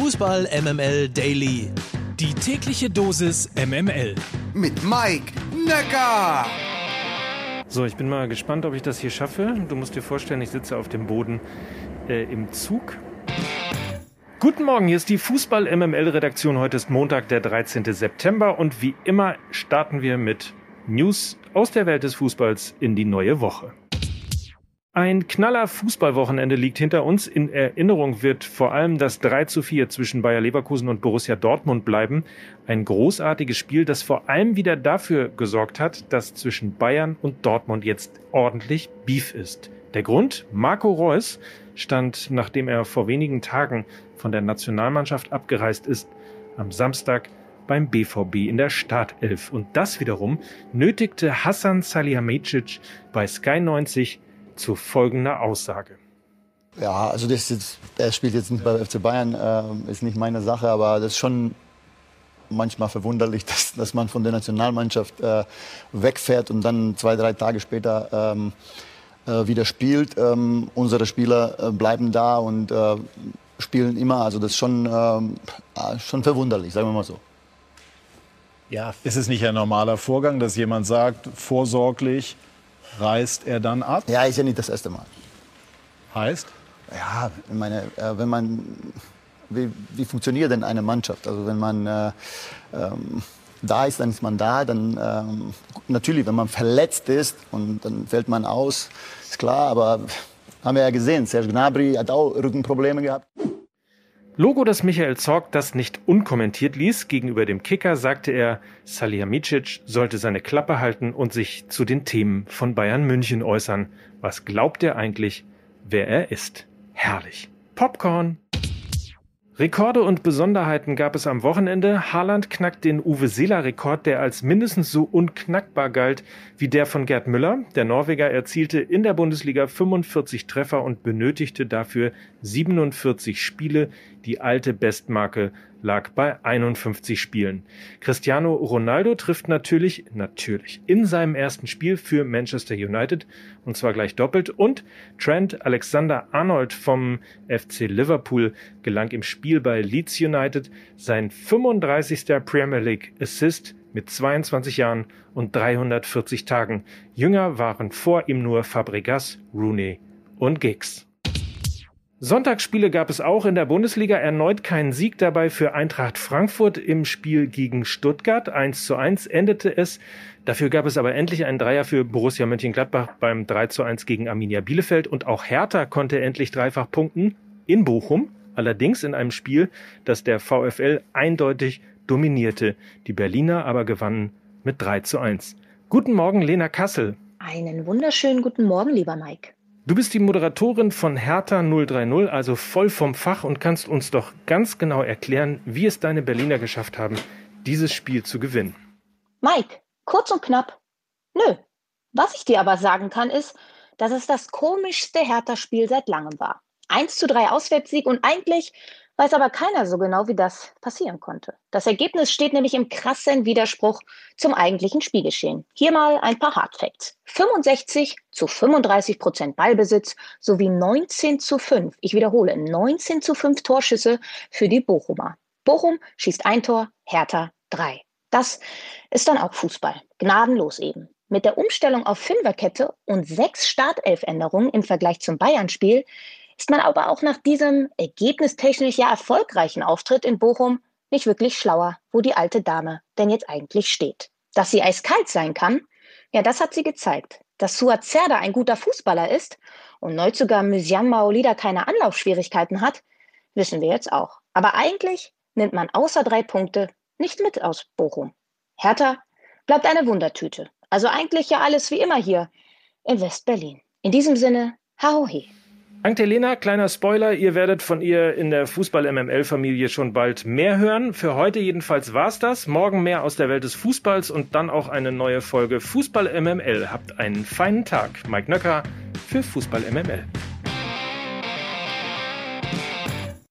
Fußball MML Daily. Die tägliche Dosis MML. Mit Mike Necker. So, ich bin mal gespannt, ob ich das hier schaffe. Du musst dir vorstellen, ich sitze auf dem Boden äh, im Zug. Guten Morgen, hier ist die Fußball MML Redaktion. Heute ist Montag, der 13. September und wie immer starten wir mit News aus der Welt des Fußballs in die neue Woche. Ein knaller Fußballwochenende liegt hinter uns. In Erinnerung wird vor allem das 3 zu 4 zwischen Bayer Leverkusen und Borussia Dortmund bleiben. Ein großartiges Spiel, das vor allem wieder dafür gesorgt hat, dass zwischen Bayern und Dortmund jetzt ordentlich Beef ist. Der Grund? Marco Reus stand, nachdem er vor wenigen Tagen von der Nationalmannschaft abgereist ist, am Samstag beim BVB in der Startelf. Und das wiederum nötigte Hassan Salihamidzic bei Sky 90 zu folgender Aussage. Ja, also das jetzt, er spielt jetzt nicht bei FC Bayern, äh, ist nicht meine Sache, aber das ist schon manchmal verwunderlich, dass, dass man von der Nationalmannschaft äh, wegfährt und dann zwei, drei Tage später ähm, äh, wieder spielt. Ähm, unsere Spieler äh, bleiben da und äh, spielen immer. Also das ist schon, ähm, schon verwunderlich, sagen wir mal so. Ja, ist es nicht ein normaler Vorgang, dass jemand sagt, vorsorglich, reist er dann ab? Ja, ist ja nicht das erste Mal. Heißt? Ja, meine, äh, wenn man, wie, wie, funktioniert denn eine Mannschaft? Also wenn man äh, ähm, da ist, dann ist man da. Dann ähm, natürlich, wenn man verletzt ist und dann fällt man aus, ist klar. Aber haben wir ja gesehen, Serge Gnabry hat auch Rückenprobleme gehabt. Logo, das Michael Zorg das nicht unkommentiert ließ. Gegenüber dem Kicker sagte er, Salihamidzic sollte seine Klappe halten und sich zu den Themen von Bayern München äußern. Was glaubt er eigentlich, wer er ist? Herrlich. Popcorn. Rekorde und Besonderheiten gab es am Wochenende. Haaland knackt den Uwe Seeler-Rekord, der als mindestens so unknackbar galt wie der von Gerd Müller. Der Norweger erzielte in der Bundesliga 45 Treffer und benötigte dafür 47 Spiele. Die alte Bestmarke lag bei 51 Spielen. Cristiano Ronaldo trifft natürlich, natürlich in seinem ersten Spiel für Manchester United und zwar gleich doppelt und Trent Alexander Arnold vom FC Liverpool gelang im Spiel bei Leeds United sein 35. Premier League Assist mit 22 Jahren und 340 Tagen. Jünger waren vor ihm nur Fabregas, Rooney und Giggs. Sonntagsspiele gab es auch in der Bundesliga. Erneut keinen Sieg dabei für Eintracht Frankfurt im Spiel gegen Stuttgart. 1 zu 1 endete es. Dafür gab es aber endlich einen Dreier für Borussia Mönchengladbach beim 3 zu 1 gegen Arminia Bielefeld. Und auch Hertha konnte endlich dreifach punkten in Bochum. Allerdings in einem Spiel, das der VfL eindeutig dominierte. Die Berliner aber gewannen mit 3 zu 1. Guten Morgen, Lena Kassel. Einen wunderschönen guten Morgen, lieber Mike. Du bist die Moderatorin von Hertha 030, also voll vom Fach und kannst uns doch ganz genau erklären, wie es deine Berliner geschafft haben, dieses Spiel zu gewinnen. Mike, kurz und knapp. Nö. Was ich dir aber sagen kann, ist, dass es das komischste Hertha-Spiel seit langem war. 1 zu 3 Auswärtssieg und eigentlich weiß aber keiner so genau, wie das passieren konnte. Das Ergebnis steht nämlich im krassen Widerspruch zum eigentlichen Spielgeschehen. Hier mal ein paar Hardfacts. 65 zu 35 Prozent Ballbesitz sowie 19 zu 5, ich wiederhole, 19 zu 5 Torschüsse für die Bochumer. Bochum schießt ein Tor, Hertha drei. Das ist dann auch Fußball. Gnadenlos eben. Mit der Umstellung auf Fünferkette und sechs Startelfänderungen im Vergleich zum Bayern-Spiel ist man aber auch nach diesem ergebnistechnisch ja erfolgreichen Auftritt in Bochum nicht wirklich schlauer, wo die alte Dame denn jetzt eigentlich steht. Dass sie eiskalt sein kann, ja, das hat sie gezeigt. Dass Suat Serdar ein guter Fußballer ist und Neuzugang Mysian Maolida keine Anlaufschwierigkeiten hat, wissen wir jetzt auch. Aber eigentlich nimmt man außer drei Punkte nicht mit aus Bochum. Hertha bleibt eine Wundertüte. Also eigentlich ja alles wie immer hier in West-Berlin. In diesem Sinne, Haohe. Danke, Lena. Kleiner Spoiler, ihr werdet von ihr in der Fußball-MML-Familie schon bald mehr hören. Für heute jedenfalls war's das. Morgen mehr aus der Welt des Fußballs und dann auch eine neue Folge Fußball-MML. Habt einen feinen Tag. Mike Nöcker für Fußball-MML.